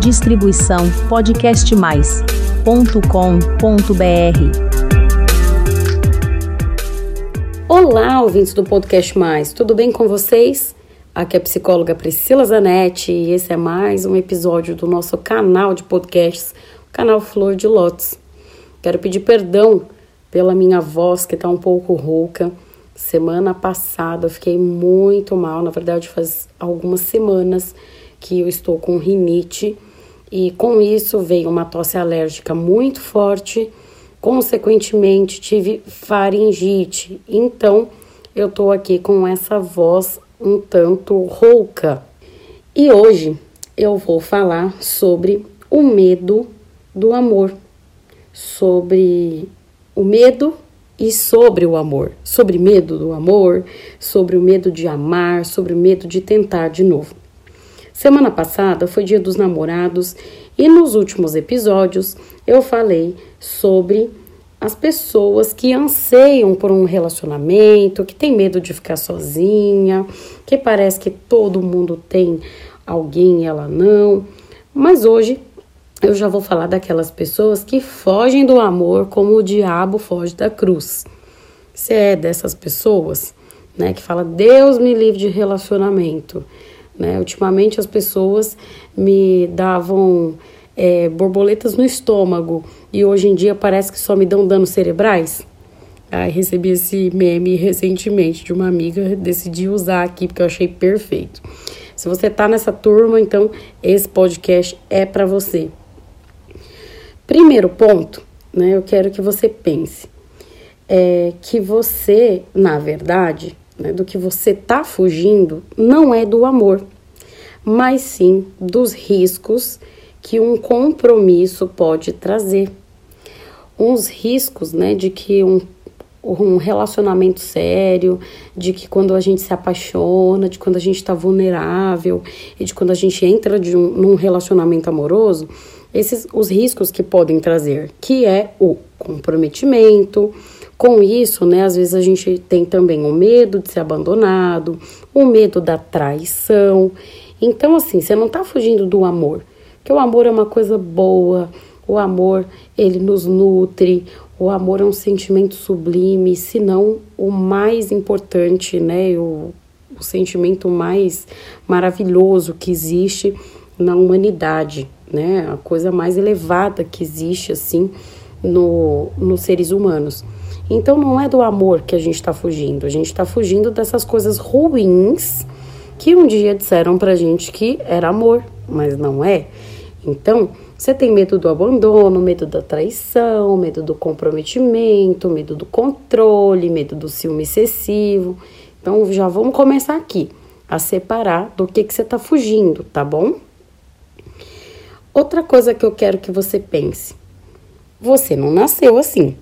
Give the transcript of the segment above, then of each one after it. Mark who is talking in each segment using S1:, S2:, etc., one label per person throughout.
S1: Distribuição podcastmais.com.br.
S2: Olá, ouvintes do Podcast Mais, tudo bem com vocês? Aqui é a psicóloga Priscila Zanetti e esse é mais um episódio do nosso canal de podcasts, o canal Flor de Lótus. Quero pedir perdão pela minha voz que está um pouco rouca. Semana passada eu fiquei muito mal, na verdade faz algumas semanas que eu estou com rinite e com isso veio uma tosse alérgica muito forte, consequentemente tive faringite. Então eu estou aqui com essa voz um tanto rouca. E hoje eu vou falar sobre o medo do amor, sobre o medo e sobre o amor, sobre medo do amor, sobre o medo de amar, sobre o medo de tentar de novo. Semana passada foi Dia dos Namorados e nos últimos episódios eu falei sobre as pessoas que anseiam por um relacionamento, que tem medo de ficar sozinha, que parece que todo mundo tem alguém e ela não. Mas hoje eu já vou falar daquelas pessoas que fogem do amor como o diabo foge da cruz. Você é dessas pessoas, né, que fala Deus me livre de relacionamento, né? Ultimamente as pessoas me davam é, borboletas no estômago e hoje em dia parece que só me dão danos cerebrais. Aí recebi esse meme recentemente de uma amiga, decidi usar aqui porque eu achei perfeito. Se você tá nessa turma, então esse podcast é para você. Primeiro ponto, né? Eu quero que você pense é que você, na verdade, né, do que você tá fugindo, não é do amor, mas sim dos riscos que um compromisso pode trazer. Uns riscos, né, de que um um relacionamento sério, de que quando a gente se apaixona, de quando a gente está vulnerável e de quando a gente entra de um, num relacionamento amoroso, esses os riscos que podem trazer, que é o comprometimento. Com isso, né, às vezes a gente tem também o medo de ser abandonado, o medo da traição. Então, assim, você não está fugindo do amor, porque o amor é uma coisa boa, o amor ele nos nutre, o amor é um sentimento sublime, se não o mais importante, né? O, o sentimento mais maravilhoso que existe na humanidade, né? A coisa mais elevada que existe, assim, no, nos seres humanos. Então não é do amor que a gente está fugindo, a gente está fugindo dessas coisas ruins que um dia disseram pra gente que era amor, mas não é. Então, você tem medo do abandono, medo da traição, medo do comprometimento, medo do controle, medo do ciúme excessivo. Então, já vamos começar aqui a separar do que, que você está fugindo, tá bom? Outra coisa que eu quero que você pense: você não nasceu assim.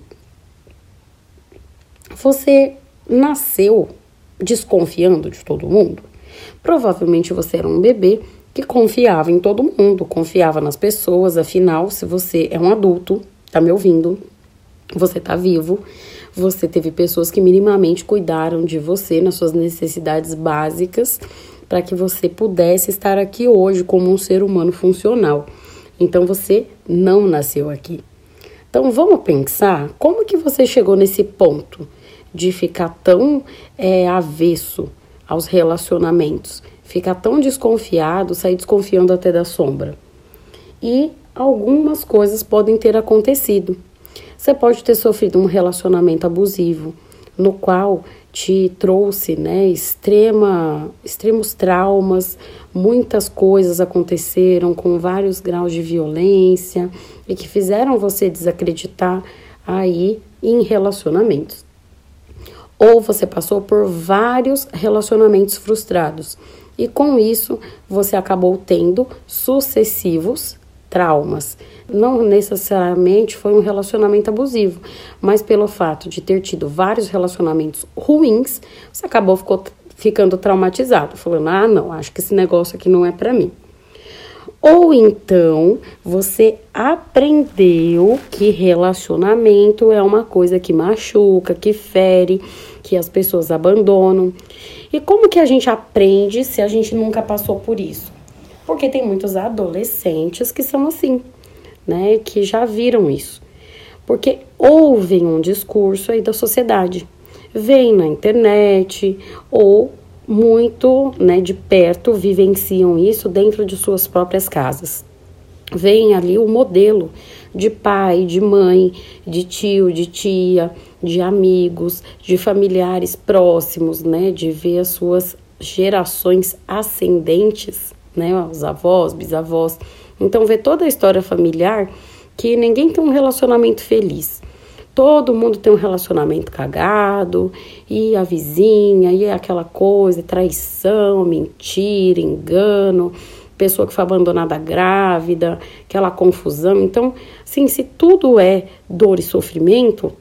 S2: Você nasceu desconfiando de todo mundo? Provavelmente você era um bebê que confiava em todo mundo, confiava nas pessoas, afinal, se você é um adulto, tá me ouvindo, você tá vivo, você teve pessoas que minimamente cuidaram de você nas suas necessidades básicas para que você pudesse estar aqui hoje como um ser humano funcional. Então você não nasceu aqui. Então vamos pensar como que você chegou nesse ponto de ficar tão é, avesso aos relacionamentos, ficar tão desconfiado, sair desconfiando até da sombra. E algumas coisas podem ter acontecido. Você pode ter sofrido um relacionamento abusivo, no qual te trouxe né, extrema, extremos traumas, muitas coisas aconteceram com vários graus de violência e que fizeram você desacreditar aí em relacionamentos. Ou você passou por vários relacionamentos frustrados e com isso você acabou tendo sucessivos traumas. Não necessariamente foi um relacionamento abusivo, mas pelo fato de ter tido vários relacionamentos ruins, você acabou ficou, ficando traumatizado, falando: "Ah, não, acho que esse negócio aqui não é para mim". Ou então você aprendeu que relacionamento é uma coisa que machuca, que fere, que as pessoas abandonam. E como que a gente aprende se a gente nunca passou por isso? Porque tem muitos adolescentes que são assim, né? Que já viram isso. Porque ouvem um discurso aí da sociedade, vêm na internet ou muito né, de perto vivenciam isso dentro de suas próprias casas. Vem ali o modelo de pai, de mãe, de tio, de tia, de amigos, de familiares próximos, né? De ver as suas gerações ascendentes, né? Os avós, bisavós. Então, ver toda a história familiar que ninguém tem um relacionamento feliz. Todo mundo tem um relacionamento cagado, e a vizinha, e aquela coisa, traição, mentira, engano pessoa que foi abandonada grávida, aquela confusão. Então, assim, se tudo é dor e sofrimento,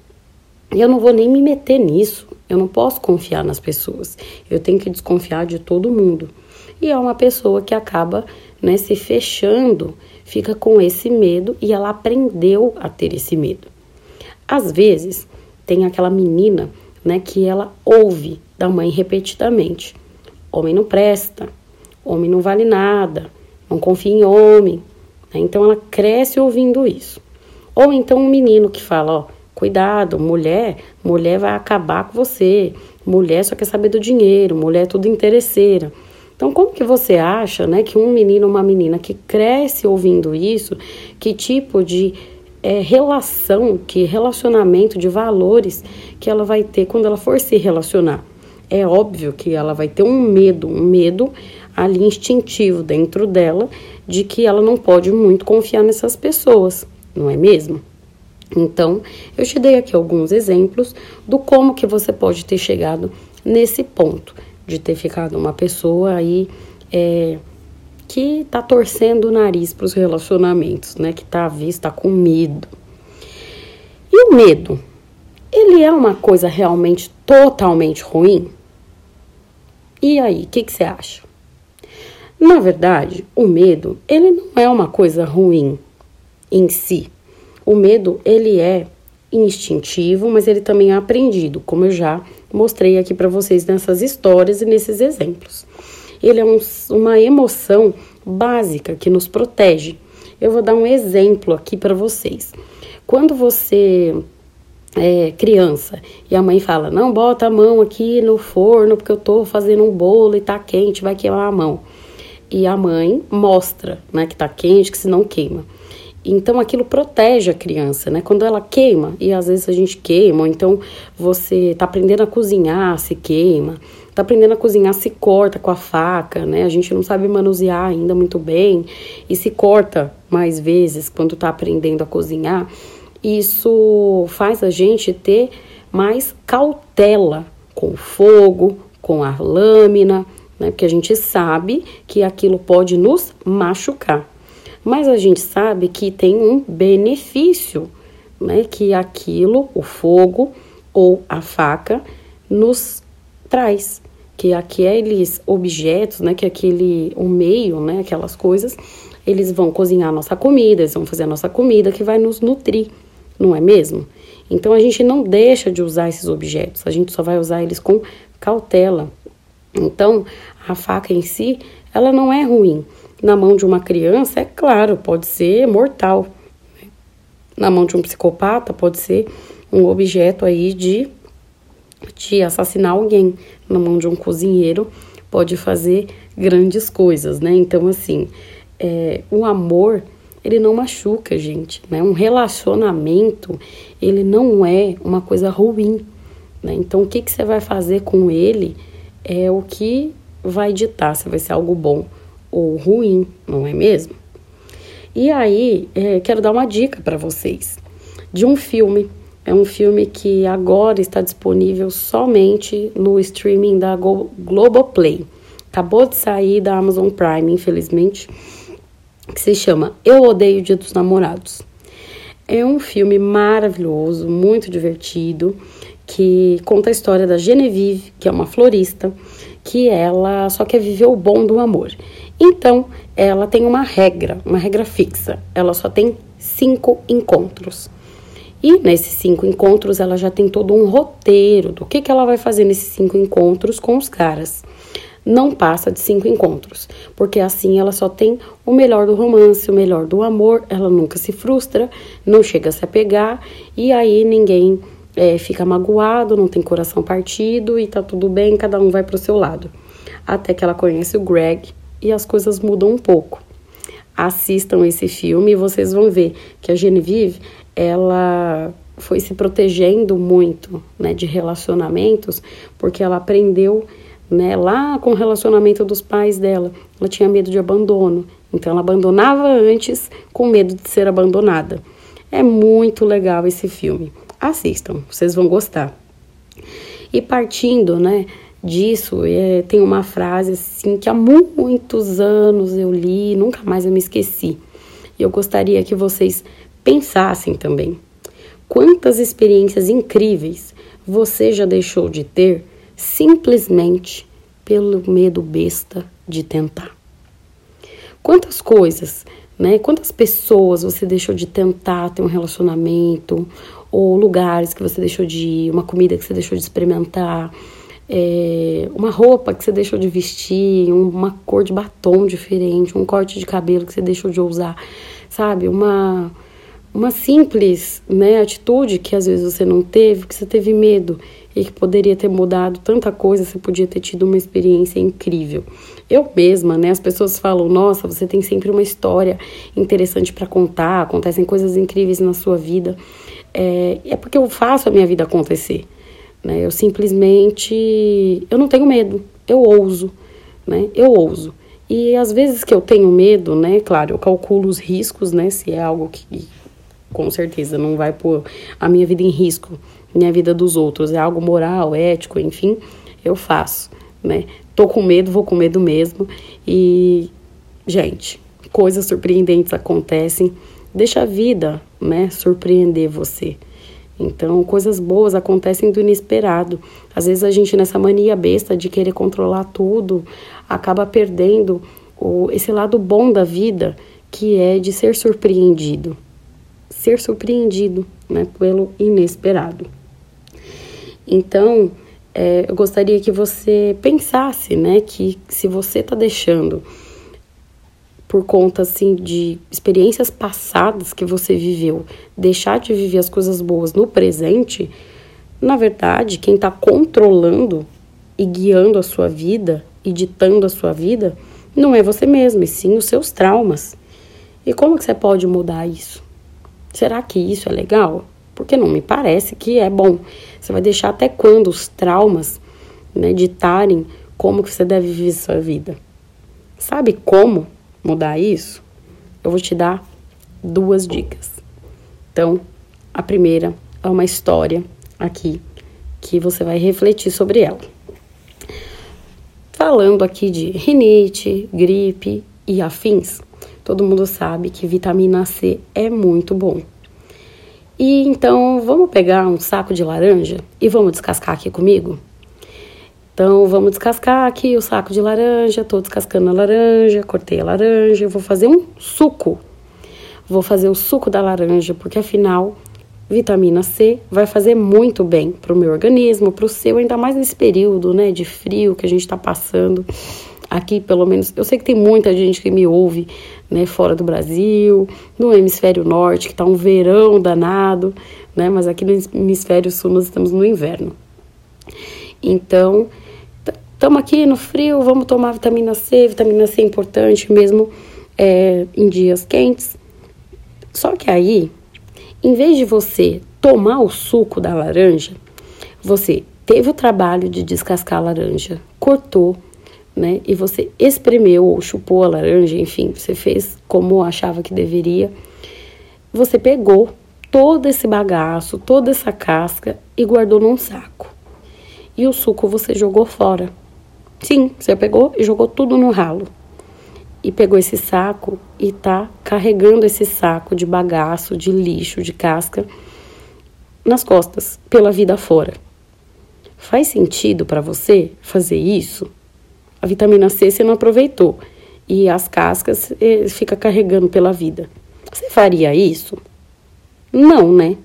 S2: eu não vou nem me meter nisso. Eu não posso confiar nas pessoas. Eu tenho que desconfiar de todo mundo. E é uma pessoa que acaba né, se fechando, fica com esse medo e ela aprendeu a ter esse medo. Às vezes, tem aquela menina né, que ela ouve da mãe repetidamente: homem não presta, homem não vale nada, não confia em homem. Né? Então ela cresce ouvindo isso. Ou então um menino que fala, ó, cuidado, mulher, mulher vai acabar com você. Mulher só quer saber do dinheiro, mulher é tudo interesseira. Então, como que você acha, né, que um menino ou uma menina que cresce ouvindo isso, que tipo de é, relação, que relacionamento de valores que ela vai ter quando ela for se relacionar? É óbvio que ela vai ter um medo, um medo ali instintivo dentro dela de que ela não pode muito confiar nessas pessoas, não é mesmo? Então, eu te dei aqui alguns exemplos do como que você pode ter chegado nesse ponto de ter ficado uma pessoa aí é, que tá torcendo o nariz para os relacionamentos, né? Que tá à vista, com medo. E o medo, ele é uma coisa realmente totalmente ruim? E aí, o que, que você acha? Na verdade, o medo, ele não é uma coisa ruim em si. O medo, ele é instintivo, mas ele também é aprendido, como eu já mostrei aqui para vocês nessas histórias e nesses exemplos. Ele é um, uma emoção básica que nos protege. Eu vou dar um exemplo aqui para vocês. Quando você é criança e a mãe fala: Não, bota a mão aqui no forno porque eu tô fazendo um bolo e tá quente, vai queimar a mão e a mãe mostra, né, que tá quente, que se não queima. Então aquilo protege a criança, né? Quando ela queima, e às vezes a gente queima, ou então você tá aprendendo a cozinhar, se queima, tá aprendendo a cozinhar, se corta com a faca, né? A gente não sabe manusear ainda muito bem e se corta mais vezes quando tá aprendendo a cozinhar. Isso faz a gente ter mais cautela com o fogo, com a lâmina, né? Porque a gente sabe que aquilo pode nos machucar. Mas a gente sabe que tem um benefício, né? Que aquilo, o fogo ou a faca, nos traz. Que aqueles objetos, né? Que aquele, o meio, né? Aquelas coisas, eles vão cozinhar a nossa comida, eles vão fazer a nossa comida que vai nos nutrir, não é mesmo? Então a gente não deixa de usar esses objetos, a gente só vai usar eles com cautela. Então, a faca em si, ela não é ruim. Na mão de uma criança, é claro, pode ser mortal. Na mão de um psicopata, pode ser um objeto aí de, de assassinar alguém. Na mão de um cozinheiro, pode fazer grandes coisas, né? Então, assim, é, o amor, ele não machuca, gente, né? Um relacionamento, ele não é uma coisa ruim, né? Então, o que, que você vai fazer com ele é o que vai ditar se vai ser algo bom ou ruim, não é mesmo? E aí, é, quero dar uma dica para vocês de um filme. É um filme que agora está disponível somente no streaming da Go Globoplay. Acabou de sair da Amazon Prime, infelizmente, que se chama Eu Odeio o Dia dos Namorados. É um filme maravilhoso, muito divertido, que conta a história da Genevieve, que é uma florista, que ela só quer viver o bom do amor. Então, ela tem uma regra, uma regra fixa. Ela só tem cinco encontros. E nesses cinco encontros, ela já tem todo um roteiro do que, que ela vai fazer nesses cinco encontros com os caras. não passa de cinco encontros, porque assim ela só tem o melhor do romance, o melhor do amor, ela nunca se frustra, não chega a se apegar e aí ninguém é, fica magoado, não tem coração partido e tá tudo bem, cada um vai pro seu lado. Até que ela conhece o Greg e as coisas mudam um pouco. Assistam esse filme e vocês vão ver que a Genevieve, ela foi se protegendo muito, né, de relacionamentos, porque ela aprendeu, né, lá com o relacionamento dos pais dela, ela tinha medo de abandono, então ela abandonava antes com medo de ser abandonada. É muito legal esse filme. Assistam, vocês vão gostar. E partindo, né, disso, é, tem uma frase assim que há muitos anos eu li, nunca mais eu me esqueci. E eu gostaria que vocês pensassem também. Quantas experiências incríveis você já deixou de ter simplesmente pelo medo besta de tentar? Quantas coisas, né? Quantas pessoas você deixou de tentar ter um relacionamento, ou lugares que você deixou de ir, uma comida que você deixou de experimentar, é, uma roupa que você deixou de vestir, uma cor de batom diferente, um corte de cabelo que você deixou de usar, sabe? Uma uma simples né, atitude que às vezes você não teve, que você teve medo e que poderia ter mudado tanta coisa, você podia ter tido uma experiência incrível. Eu mesma, né, as pessoas falam: "Nossa, você tem sempre uma história interessante para contar, acontecem coisas incríveis na sua vida". É, é porque eu faço a minha vida acontecer, né? Eu simplesmente eu não tenho medo, eu ouso, né? Eu ouso. E às vezes que eu tenho medo, né? Claro, eu calculo os riscos, né? Se é algo que com certeza não vai pôr a minha vida em risco, nem a vida dos outros. É algo moral, ético, enfim, eu faço, né? Tô com medo, vou com medo mesmo. E, gente, coisas surpreendentes acontecem. Deixa a vida, né, surpreender você. Então, coisas boas acontecem do inesperado. Às vezes a gente nessa mania besta de querer controlar tudo, acaba perdendo o, esse lado bom da vida, que é de ser surpreendido ser surpreendido né, pelo inesperado. Então, é, eu gostaria que você pensasse, né, que se você está deixando por conta assim de experiências passadas que você viveu, deixar de viver as coisas boas no presente, na verdade, quem está controlando e guiando a sua vida e ditando a sua vida não é você mesmo, e sim os seus traumas. E como que você pode mudar isso? Será que isso é legal? Porque não me parece que é bom. Você vai deixar até quando os traumas né, ditarem como que você deve viver sua vida. Sabe como mudar isso? Eu vou te dar duas dicas. Então, a primeira é uma história aqui que você vai refletir sobre ela. Falando aqui de rinite, gripe e afins, Todo mundo sabe que vitamina C é muito bom. E então, vamos pegar um saco de laranja e vamos descascar aqui comigo? Então, vamos descascar aqui o saco de laranja. Tô descascando a laranja, cortei a laranja. Vou fazer um suco. Vou fazer o suco da laranja, porque afinal, vitamina C vai fazer muito bem para o meu organismo, para o seu, ainda mais nesse período né, de frio que a gente está passando aqui, pelo menos. Eu sei que tem muita gente que me ouve né, fora do Brasil, no hemisfério norte, que está um verão danado, né, mas aqui no hemisfério sul nós estamos no inverno. Então, estamos aqui no frio, vamos tomar vitamina C, vitamina C é importante mesmo é, em dias quentes. Só que aí, em vez de você tomar o suco da laranja, você teve o trabalho de descascar a laranja, cortou, né? E você espremeu ou chupou a laranja, enfim, você fez como achava que deveria. Você pegou todo esse bagaço, toda essa casca e guardou num saco. E o suco você jogou fora. Sim, você pegou e jogou tudo no ralo. E pegou esse saco e tá carregando esse saco de bagaço, de lixo, de casca nas costas, pela vida fora. Faz sentido para você fazer isso? a vitamina C você não aproveitou e as cascas eh, fica carregando pela vida. Você faria isso? Não, né?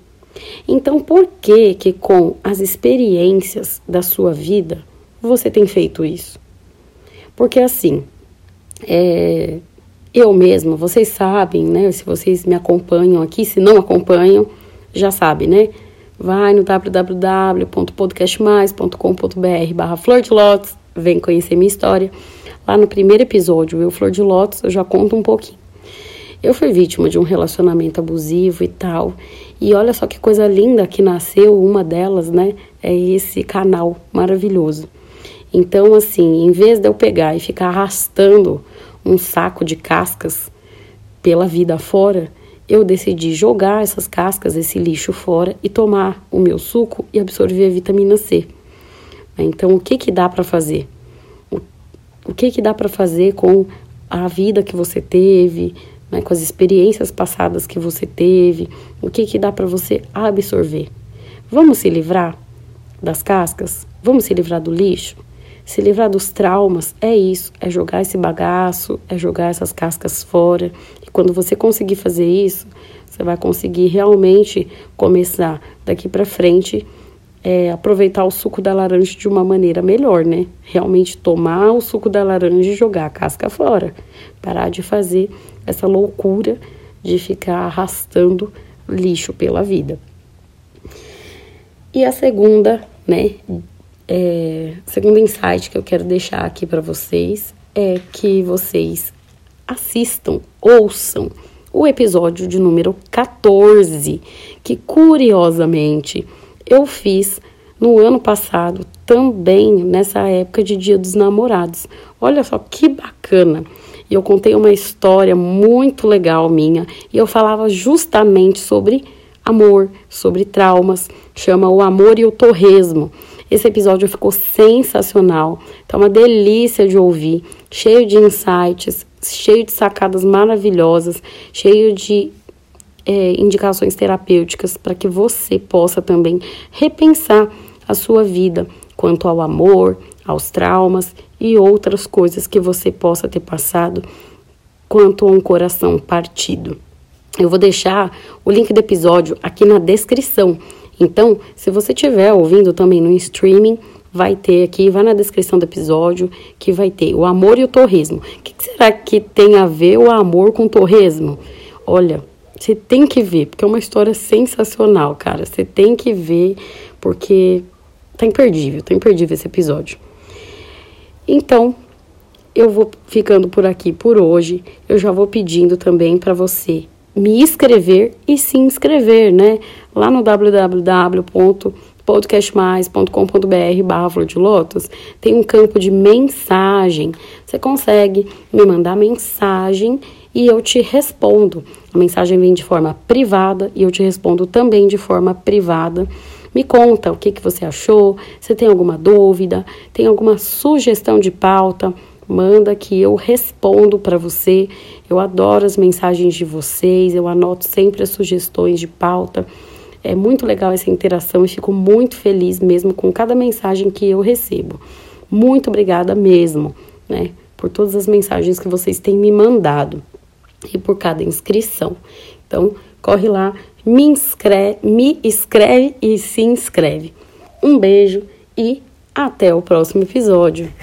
S2: Então, por que que com as experiências da sua vida você tem feito isso? Porque assim, é, eu mesma, vocês sabem, né? Se vocês me acompanham aqui, se não acompanham, já sabem, né? Vai no www.podcastmais.com.br barra Flor de Lótus, vem conhecer minha história. Lá no primeiro episódio, eu Flor de Lótus, eu já conto um pouquinho. Eu fui vítima de um relacionamento abusivo e tal. E olha só que coisa linda que nasceu, uma delas, né? É esse canal maravilhoso. Então, assim, em vez de eu pegar e ficar arrastando um saco de cascas pela vida fora, eu decidi jogar essas cascas, esse lixo fora e tomar o meu suco e absorver a vitamina C. Então, o que que dá para fazer? O, que que dá para fazer com a vida que você teve, né, com as experiências passadas que você teve, o que, que dá para você absorver. Vamos se livrar das cascas? Vamos se livrar do lixo? Se livrar dos traumas é isso, é jogar esse bagaço, é jogar essas cascas fora. E quando você conseguir fazer isso, você vai conseguir realmente começar daqui para frente é, aproveitar o suco da laranja de uma maneira melhor, né? Realmente tomar o suco da laranja e jogar a casca fora. Parar de fazer essa loucura de ficar arrastando lixo pela vida. E a segunda, né? É, segundo insight que eu quero deixar aqui para vocês é que vocês assistam, ouçam o episódio de número 14, que curiosamente eu fiz no ano passado, também nessa época de Dia dos Namorados. Olha só que bacana! E eu contei uma história muito legal minha e eu falava justamente sobre amor, sobre traumas, chama O Amor e o Torresmo. Esse episódio ficou sensacional, tá uma delícia de ouvir, cheio de insights, cheio de sacadas maravilhosas, cheio de é, indicações terapêuticas para que você possa também repensar a sua vida quanto ao amor, aos traumas e outras coisas que você possa ter passado quanto a um coração partido. Eu vou deixar o link do episódio aqui na descrição. Então, se você estiver ouvindo também no streaming, vai ter aqui, vai na descrição do episódio, que vai ter o amor e o torresmo. O que, que será que tem a ver o amor com o torresmo? Olha, você tem que ver, porque é uma história sensacional, cara. Você tem que ver, porque tá imperdível, tá imperdível esse episódio. Então, eu vou ficando por aqui por hoje. Eu já vou pedindo também para você me inscrever e se inscrever, né? Lá no www.podcastmais.com.br barra de Lótus tem um campo de mensagem. Você consegue me mandar mensagem e eu te respondo. A mensagem vem de forma privada e eu te respondo também de forma privada. Me conta o que, que você achou, se tem alguma dúvida, tem alguma sugestão de pauta, manda que eu respondo para você. Eu adoro as mensagens de vocês, eu anoto sempre as sugestões de pauta. É muito legal essa interação e fico muito feliz mesmo com cada mensagem que eu recebo. Muito obrigada mesmo, né, por todas as mensagens que vocês têm me mandado e por cada inscrição. Então, corre lá, me inscreve, me escreve e se inscreve. Um beijo e até o próximo episódio.